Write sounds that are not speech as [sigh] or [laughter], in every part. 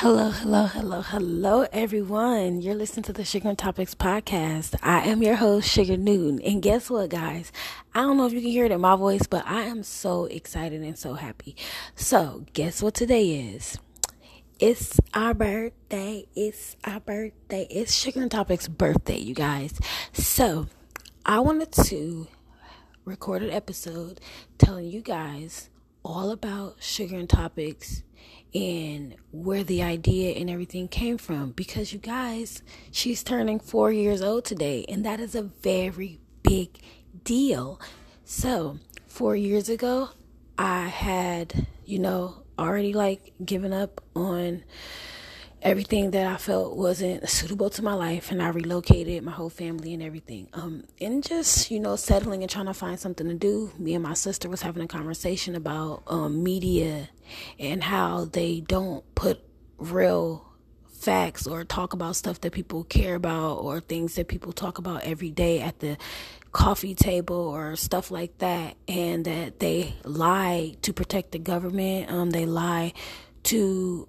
Hello, hello, hello, hello, everyone. You're listening to the Sugar and Topics podcast. I am your host, Sugar Newton. And guess what, guys? I don't know if you can hear it in my voice, but I am so excited and so happy. So, guess what today is? It's our birthday. It's our birthday. It's Sugar and Topics' birthday, you guys. So, I wanted to record an episode telling you guys all about Sugar and Topics and where the idea and everything came from. Because you guys she's turning 4 years old today and that is a very big deal. So 4 years ago i had you know already like given up on everything that I felt wasn't suitable to my life, and I relocated my whole family and everything. Um, and just you know, settling and trying to find something to do. Me and my sister was having a conversation about um, media and how they don't put real facts or talk about stuff that people care about or things that people talk about every day at the coffee table or stuff like that and that they lie to protect the government um they lie to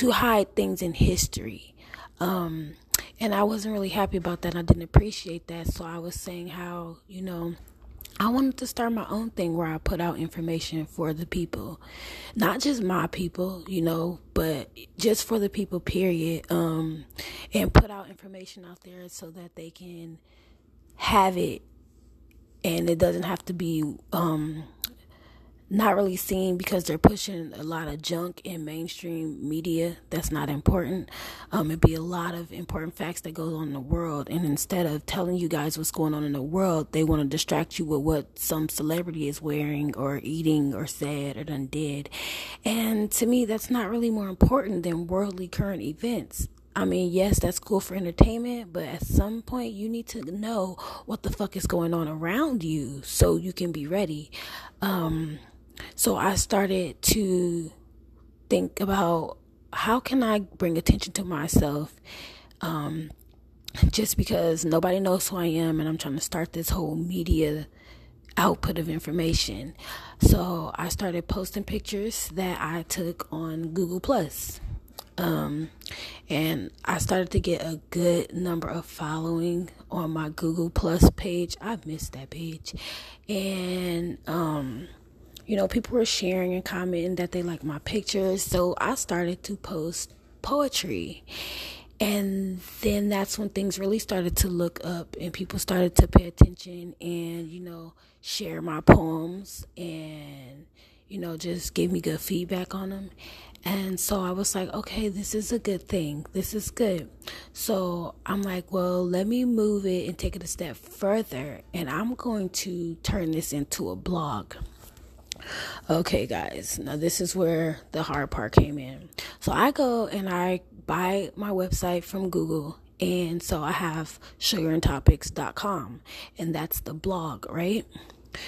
to hide things in history. Um, and I wasn't really happy about that. I didn't appreciate that. So I was saying how, you know, I wanted to start my own thing where I put out information for the people. Not just my people, you know, but just for the people, period. Um, and put out information out there so that they can have it and it doesn't have to be um not really seen because they're pushing a lot of junk in mainstream media that's not important. Um, it'd be a lot of important facts that goes on in the world, and instead of telling you guys what's going on in the world, they want to distract you with what some celebrity is wearing or eating or said or done did. And to me, that's not really more important than worldly current events. I mean, yes, that's cool for entertainment, but at some point you need to know what the fuck is going on around you so you can be ready. Um, so I started to think about how can I bring attention to myself um, just because nobody knows who I am and I'm trying to start this whole media output of information. So I started posting pictures that I took on Google Plus. Um, and I started to get a good number of following on my Google Plus page. I've missed that page. And um you know, people were sharing and commenting that they like my pictures. So I started to post poetry. And then that's when things really started to look up and people started to pay attention and, you know, share my poems and, you know, just give me good feedback on them. And so I was like, okay, this is a good thing. This is good. So I'm like, well, let me move it and take it a step further. And I'm going to turn this into a blog. Okay, guys, now this is where the hard part came in. So I go and I buy my website from Google. And so I have sugarandtopics.com, and that's the blog, right?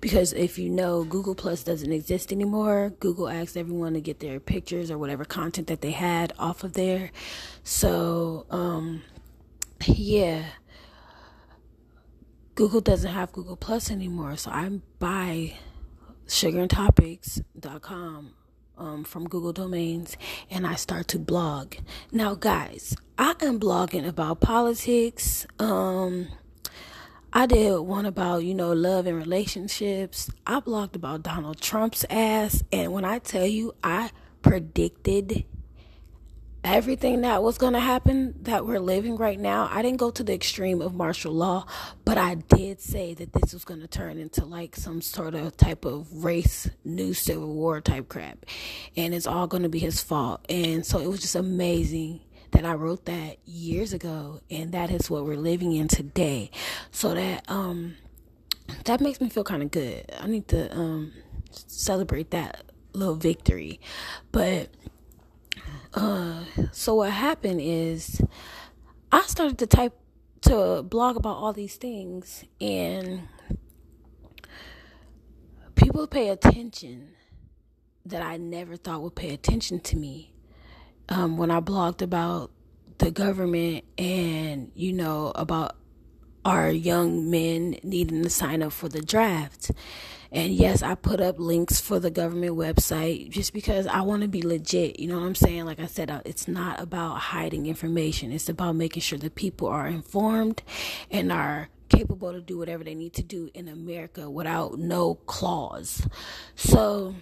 Because if you know Google Plus doesn't exist anymore, Google asked everyone to get their pictures or whatever content that they had off of there. So, um, yeah. Google doesn't have Google Plus anymore, so I buy sugarandtopics.com um, from Google domains and I start to blog. Now, guys, I am blogging about politics. Um, I did one about, you know, love and relationships. I blogged about Donald Trump's ass. And when I tell you, I predicted everything that was going to happen that we're living right now. I didn't go to the extreme of martial law, but I did say that this was going to turn into like some sort of type of race, new civil war type crap. And it's all going to be his fault. And so it was just amazing that I wrote that years ago and that is what we're living in today. So that um that makes me feel kind of good. I need to um celebrate that little victory. But uh, so what happened is I started to type to blog about all these things and people pay attention that I never thought would pay attention to me. Um, when I blogged about the government and, you know, about our young men needing to sign up for the draft. And yes, I put up links for the government website just because I want to be legit. You know what I'm saying? Like I said, uh, it's not about hiding information. It's about making sure that people are informed and are capable to do whatever they need to do in America without no clause. So,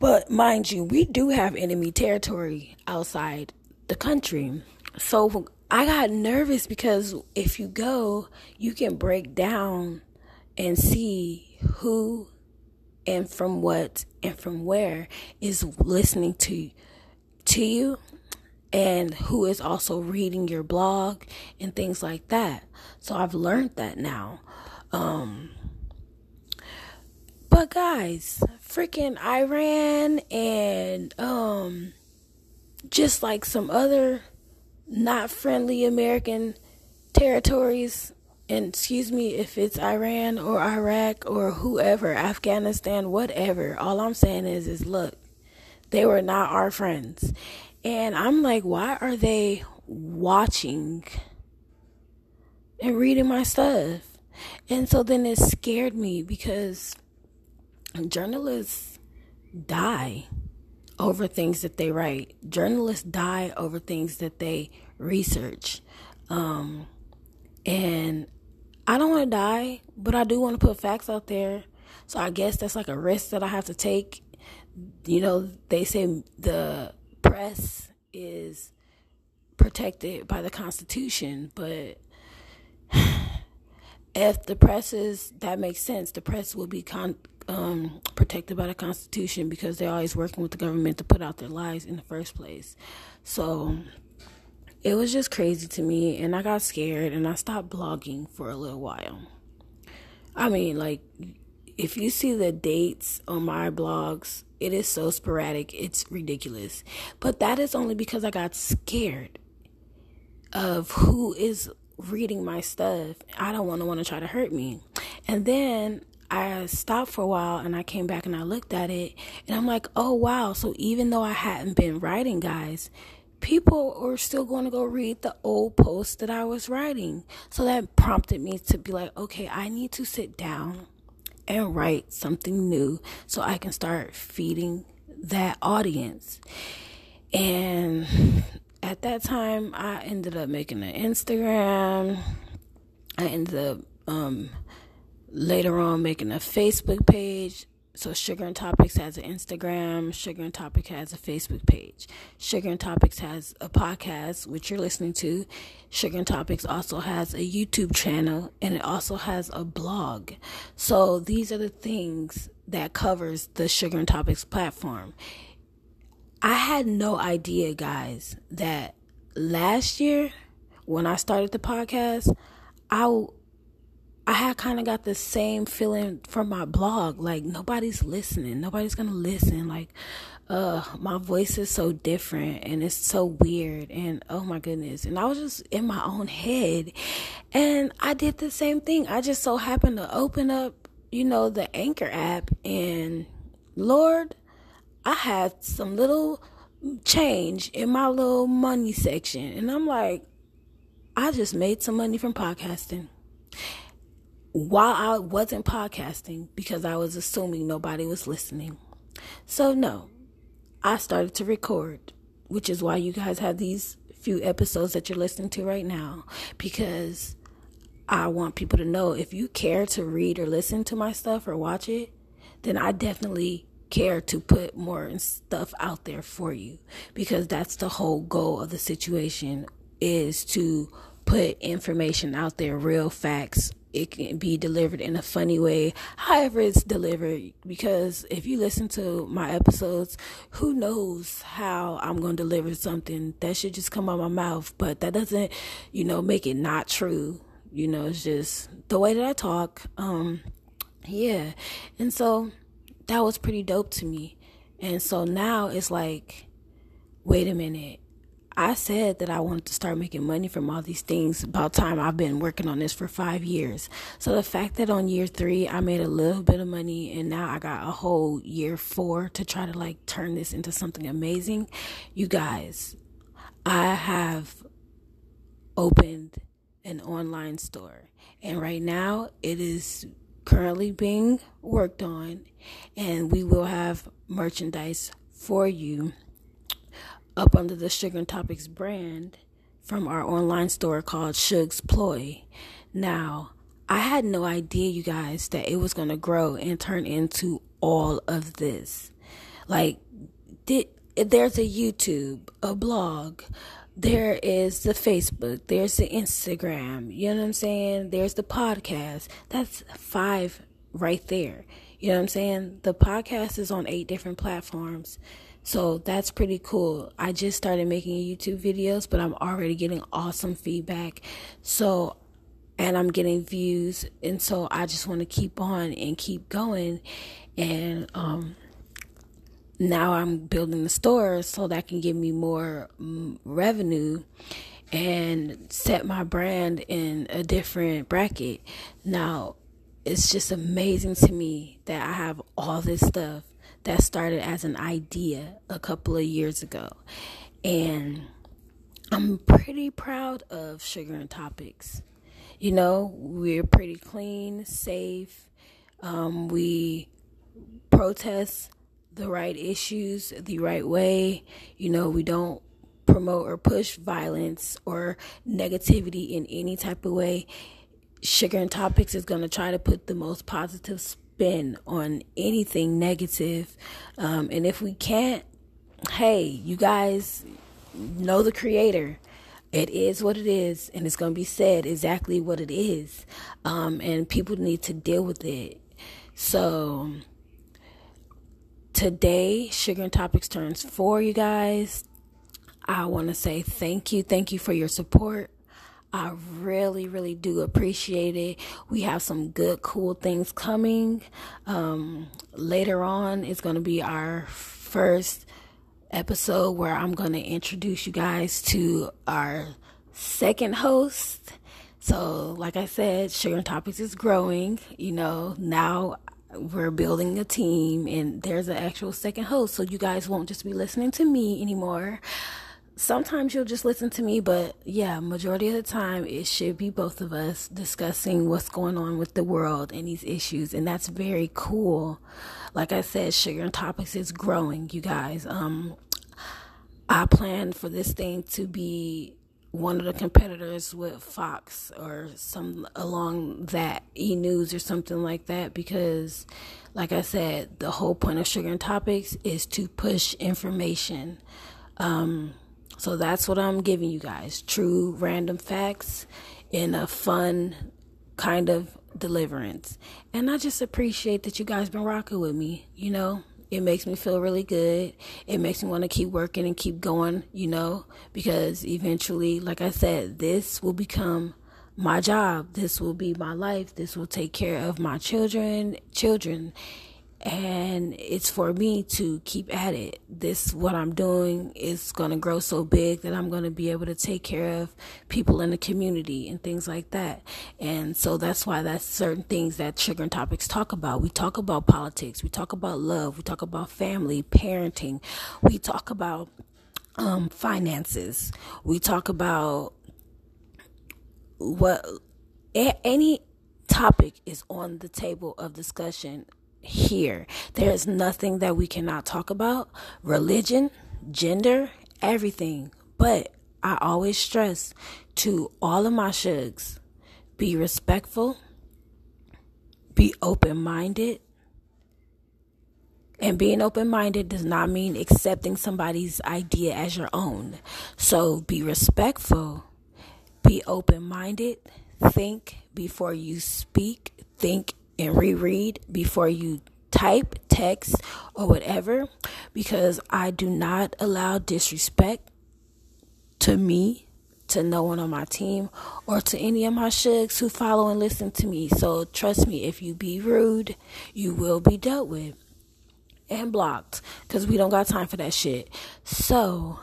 but mind you, we do have enemy territory outside the country. So I got nervous because if you go, you can break down and see who and from what and from where is listening to to you and who is also reading your blog and things like that. So I've learned that now. Um but guys, freaking Iran and um just like some other not friendly American territories and excuse me if it's Iran or Iraq or whoever, Afghanistan, whatever. All I'm saying is is look, they were not our friends. And I'm like, why are they watching and reading my stuff? And so then it scared me because journalists die over things that they write. Journalists die over things that they research. Um, and I don't want to die, but I do want to put facts out there. So I guess that's like a risk that I have to take. You know, they say the press is protected by the Constitution, but [sighs] if the press is, that makes sense. The press will be con- um, protected by the Constitution because they're always working with the government to put out their lies in the first place. So it was just crazy to me and I got scared and I stopped blogging for a little while. I mean, like if you see the dates on my blogs, it is so sporadic, it's ridiculous. But that is only because I got scared of who is reading my stuff. I don't want to want to try to hurt me. And then I stopped for a while and I came back and I looked at it and I'm like, "Oh wow, so even though I hadn't been writing, guys, people are still going to go read the old post that I was writing. So that prompted me to be like, okay, I need to sit down and write something new so I can start feeding that audience. And at that time, I ended up making an Instagram. I ended up um, later on making a Facebook page so Sugar and Topics has an Instagram. Sugar and Topics has a Facebook page. Sugar and Topics has a podcast, which you're listening to. Sugar and Topics also has a YouTube channel, and it also has a blog. So these are the things that covers the Sugar and Topics platform. I had no idea, guys, that last year when I started the podcast, I I had kind of got the same feeling from my blog. Like nobody's listening. Nobody's gonna listen. Like, uh, my voice is so different and it's so weird. And oh my goodness. And I was just in my own head. And I did the same thing. I just so happened to open up, you know, the Anchor app and Lord, I had some little change in my little money section. And I'm like, I just made some money from podcasting while I wasn't podcasting because I was assuming nobody was listening. So, no, I started to record, which is why you guys have these few episodes that you're listening to right now because I want people to know if you care to read or listen to my stuff or watch it, then I definitely care to put more stuff out there for you because that's the whole goal of the situation is to put information out there, real facts it can be delivered in a funny way, however it's delivered. Because if you listen to my episodes, who knows how I'm going to deliver something that should just come out my mouth, but that doesn't, you know, make it not true. You know, it's just the way that I talk. Um, yeah. And so that was pretty dope to me. And so now it's like, wait a minute I said that I wanted to start making money from all these things about time I've been working on this for five years. So the fact that on year three I made a little bit of money and now I got a whole year four to try to like turn this into something amazing. You guys, I have opened an online store and right now it is currently being worked on, and we will have merchandise for you up under the Sugar and Topics brand from our online store called Shug's Ploy. Now, I had no idea, you guys, that it was going to grow and turn into all of this. Like, did, there's a YouTube, a blog, there is the Facebook, there's the Instagram, you know what I'm saying? There's the podcast. That's five right there. You know what I'm saying? The podcast is on eight different platforms. So that's pretty cool. I just started making YouTube videos, but I'm already getting awesome feedback. So, and I'm getting views. And so I just want to keep on and keep going. And, um, now I'm building the store so that can give me more mm, revenue and set my brand in a different bracket. Now, it's just amazing to me that I have all this stuff that started as an idea a couple of years ago. And I'm pretty proud of Sugar and Topics. You know, we're pretty clean, safe. Um, we protest the right issues the right way. You know, we don't promote or push violence or negativity in any type of way. Sugar and Topics is going to try to put the most positive spin on anything negative. Um, and if we can't, hey, you guys know the creator. It is what it is, and it's going to be said exactly what it is. Um, and people need to deal with it. So, today, Sugar and Topics turns four, you guys. I want to say thank you. Thank you for your support. I really, really do appreciate it. We have some good, cool things coming. Um, later on, it's going to be our first episode where I'm going to introduce you guys to our second host. So, like I said, Sugar and Topics is growing. You know, now we're building a team and there's an actual second host. So, you guys won't just be listening to me anymore sometimes you'll just listen to me, but yeah, majority of the time it should be both of us discussing what's going on with the world and these issues, and that's very cool. Like I said, Sugar and Topics is growing, you guys. Um, I plan for this thing to be one of the competitors with Fox or some along that E News or something like that because like I said, the whole point of Sugar and Topics is to push information. Um, so that's what I'm giving you guys true random facts in a fun kind of deliverance. And I just appreciate that you guys been rocking with me, you know. It makes me feel really good. It makes me want to keep working and keep going, you know, because eventually, like I said, this will become my job. This will be my life. This will take care of my children, children and it's for me to keep at it. This what I'm doing is going to grow so big that I'm going to be able to take care of people in the community and things like that. And so that's why that's certain things that and Topics talk about. We talk about politics, we talk about love, we talk about family, parenting, we talk about um, finances, we talk about what any topic is on the table of discussion here. There is nothing that we cannot talk about religion, gender, everything. But I always stress to all of my shugs be respectful, be open minded. And being open minded does not mean accepting somebody's idea as your own. So be respectful, be open minded, think before you speak, think and reread before you type, text, or whatever because I do not allow disrespect to me, to no one on my team, or to any of my shugs who follow and listen to me. So trust me, if you be rude, you will be dealt with and blocked because we don't got time for that shit. So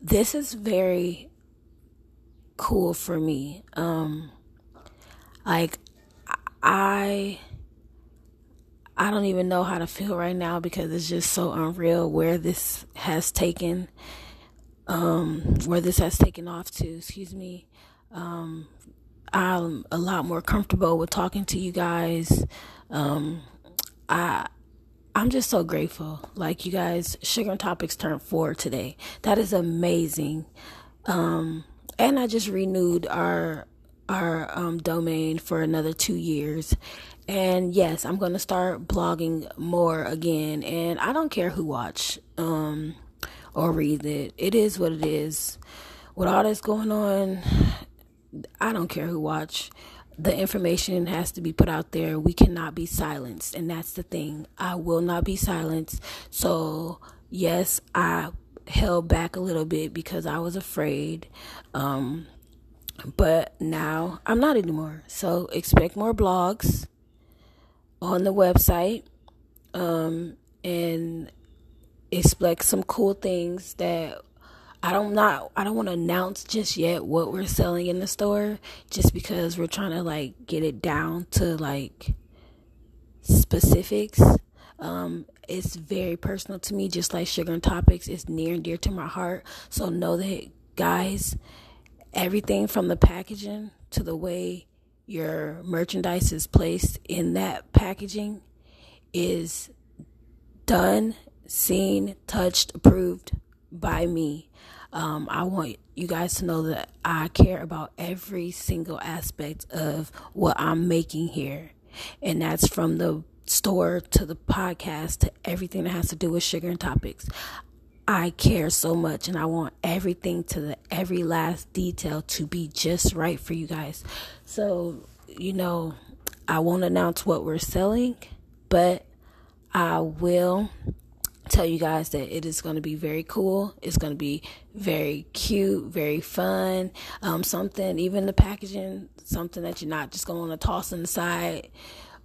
this is very cool for me. Um, like I I don't even know how to feel right now because it's just so unreal where this has taken um where this has taken off to, excuse me. Um I'm a lot more comfortable with talking to you guys. Um, I I'm just so grateful. Like you guys, Sugar and Topics turned four today. That is amazing. Um, and I just renewed our our um, domain for another two years. And yes, I'm gonna start blogging more again. And I don't care who watch um, or read it. It is what it is. With all that's going on, I don't care who watch. The information has to be put out there. We cannot be silenced, and that's the thing. I will not be silenced. So yes, I held back a little bit because I was afraid. Um, but now I'm not anymore. So expect more blogs on the website um, and expect some cool things that I don't not I don't want to announce just yet what we're selling in the store just because we're trying to like get it down to like specifics. Um, it's very personal to me, just like Sugar and Topics. It's near and dear to my heart. So know that, guys, everything from the packaging to the way your merchandise is placed in that packaging is done, seen, touched, approved by me. Um, I want you guys to know that I care about every single aspect of what I'm making here. And that's from the store to the podcast to everything that has to do with sugar and topics. I care so much and I want everything to the every last detail to be just right for you guys. So, you know, I won't announce what we're selling, but I will tell you guys that it is going to be very cool. It's going to be very cute, very fun. Um, something, even the packaging, something that you're not just going to toss in the side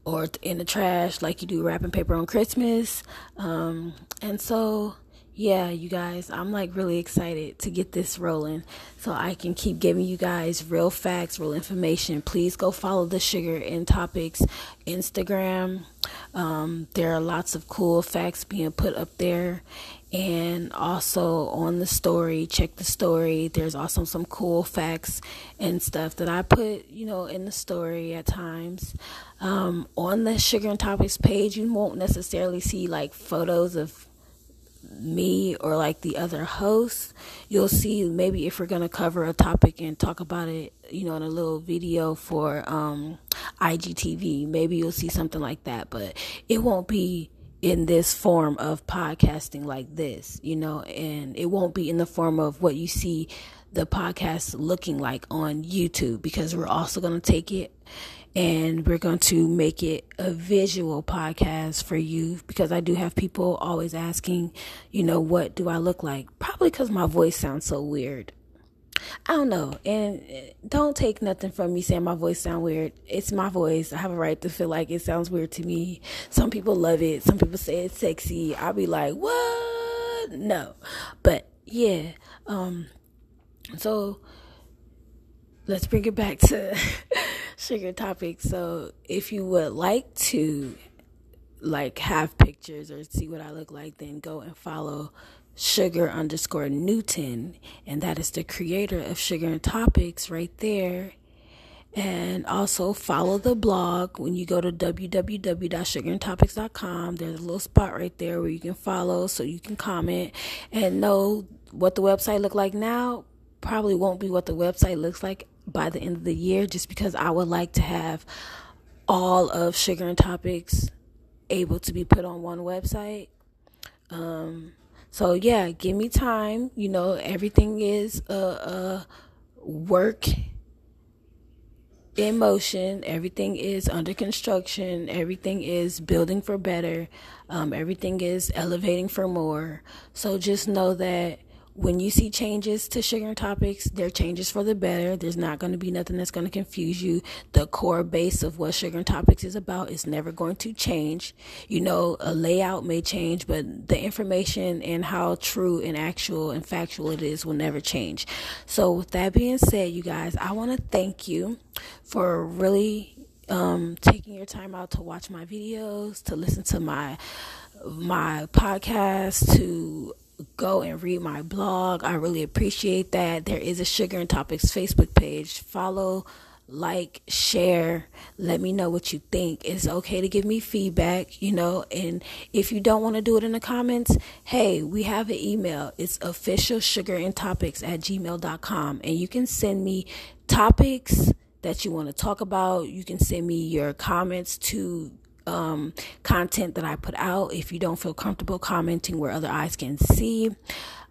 or in the trash like you do wrapping paper on Christmas. Um, and so, yeah, you guys, I'm like really excited to get this rolling so I can keep giving you guys real facts, real information. Please go follow the Sugar and Topics Instagram. Um, there are lots of cool facts being put up there. And also on the story, check the story. There's also some cool facts and stuff that I put, you know, in the story at times. Um, on the Sugar and Topics page, you won't necessarily see like photos of me or like the other hosts, you'll see maybe if we're gonna cover a topic and talk about it, you know, in a little video for um, IGTV, maybe you'll see something like that, but it won't be in this form of podcasting like this, you know, and it won't be in the form of what you see the podcast looking like on YouTube because we're also going to take it and we're going to make it a visual podcast for you because I do have people always asking, you know, what do I look like? Probably because my voice sounds so weird. I don't know, and don't take nothing from me saying my voice sound weird. It's my voice. I have a right to feel like it sounds weird to me. Some people love it. Some people say it's sexy. I'll be like, what? No, but yeah. Um, so let's bring it back to [laughs] sugar topics. So if you would like to like have pictures or see what I look like, then go and follow sugar underscore Newton, and that is the creator of Sugar and Topics right there. And also follow the blog when you go to www.sugarandtopics.com. There's a little spot right there where you can follow so you can comment and know what the website look like now probably won't be what the website looks like by the end of the year just because I would like to have all of Sugar and Topics able to be put on one website. Um, so yeah, give me time. You know, everything is a, a work in motion. Everything is under construction. Everything is building for better. Um, everything is elevating for more. So just know that when you see changes to sugar topics, they're changes for the better. There's not going to be nothing that's going to confuse you. The core base of what sugar topics is about is never going to change. You know, a layout may change, but the information and how true and actual and factual it is will never change. So, with that being said, you guys, I want to thank you for really um, taking your time out to watch my videos, to listen to my my podcast, to go and read my blog. I really appreciate that. There is a Sugar and Topics Facebook page. Follow, like, share, let me know what you think. It's okay to give me feedback, you know, and if you don't want to do it in the comments, hey, we have an email. It's official sugar and topics at gmail.com. And you can send me topics that you want to talk about. You can send me your comments to um, content that I put out. If you don't feel comfortable commenting where other eyes can see,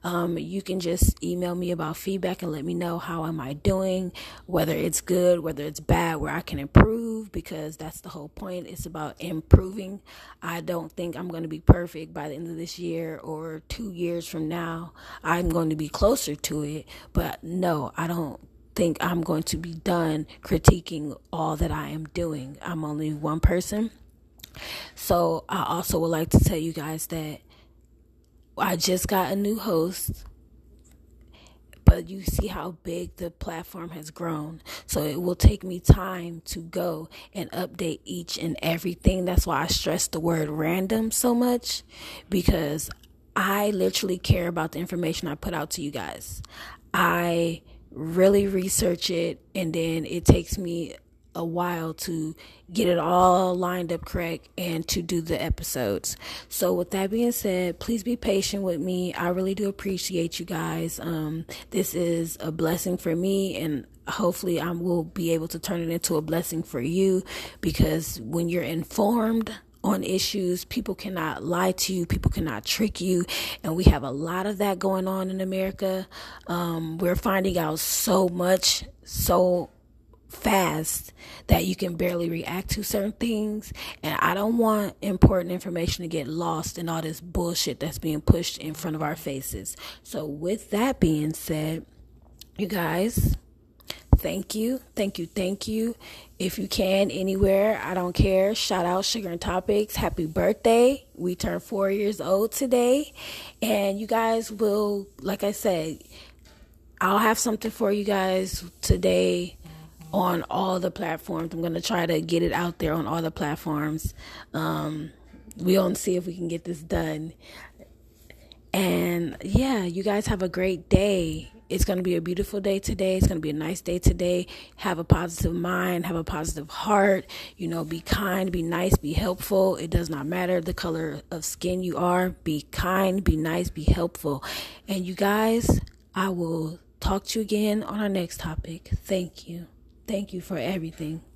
um, you can just email me about feedback and let me know how am I doing, whether it's good, whether it's bad, where I can improve, because that's the whole point. It's about improving. I don't think I'm going to be perfect by the end of this year or two years from now. I'm going to be closer to it, but no, I don't think I'm going to be done critiquing all that I am doing. I'm only one person. So I also would like to tell you guys that I just got a new host, but you see how big the platform has grown. So it will take me time to go and update each and everything. That's why I stress the word random so much because I literally care about the information I put out to you guys. I really research it and then it takes me a while to get it all lined up correct and to do the episodes. So with that being said, please be patient with me. I really do appreciate you guys. Um, this is a blessing for me and hopefully I will be able to turn it into a blessing for you because when you're informed on issues. People cannot lie to you. People cannot trick you. And we have a lot of that going on in America. Um, we're finding out so much, so fast that you can barely react to certain things. And I don't want important information to get lost in all this bullshit that's being pushed in front of our faces. So, with that being said, you guys, thank you, thank you, thank you. If you can, anywhere, I don't care. Shout out Sugar and Topics. Happy birthday. We turned four years old today. And you guys will, like I said, I'll have something for you guys today on all the platforms. I'm going to try to get it out there on all the platforms. Um, we'll see if we can get this done. And yeah, you guys have a great day. It's going to be a beautiful day today. It's going to be a nice day today. Have a positive mind, have a positive heart. You know, be kind, be nice, be helpful. It does not matter the color of skin you are. Be kind, be nice, be helpful. And you guys, I will talk to you again on our next topic. Thank you. Thank you for everything.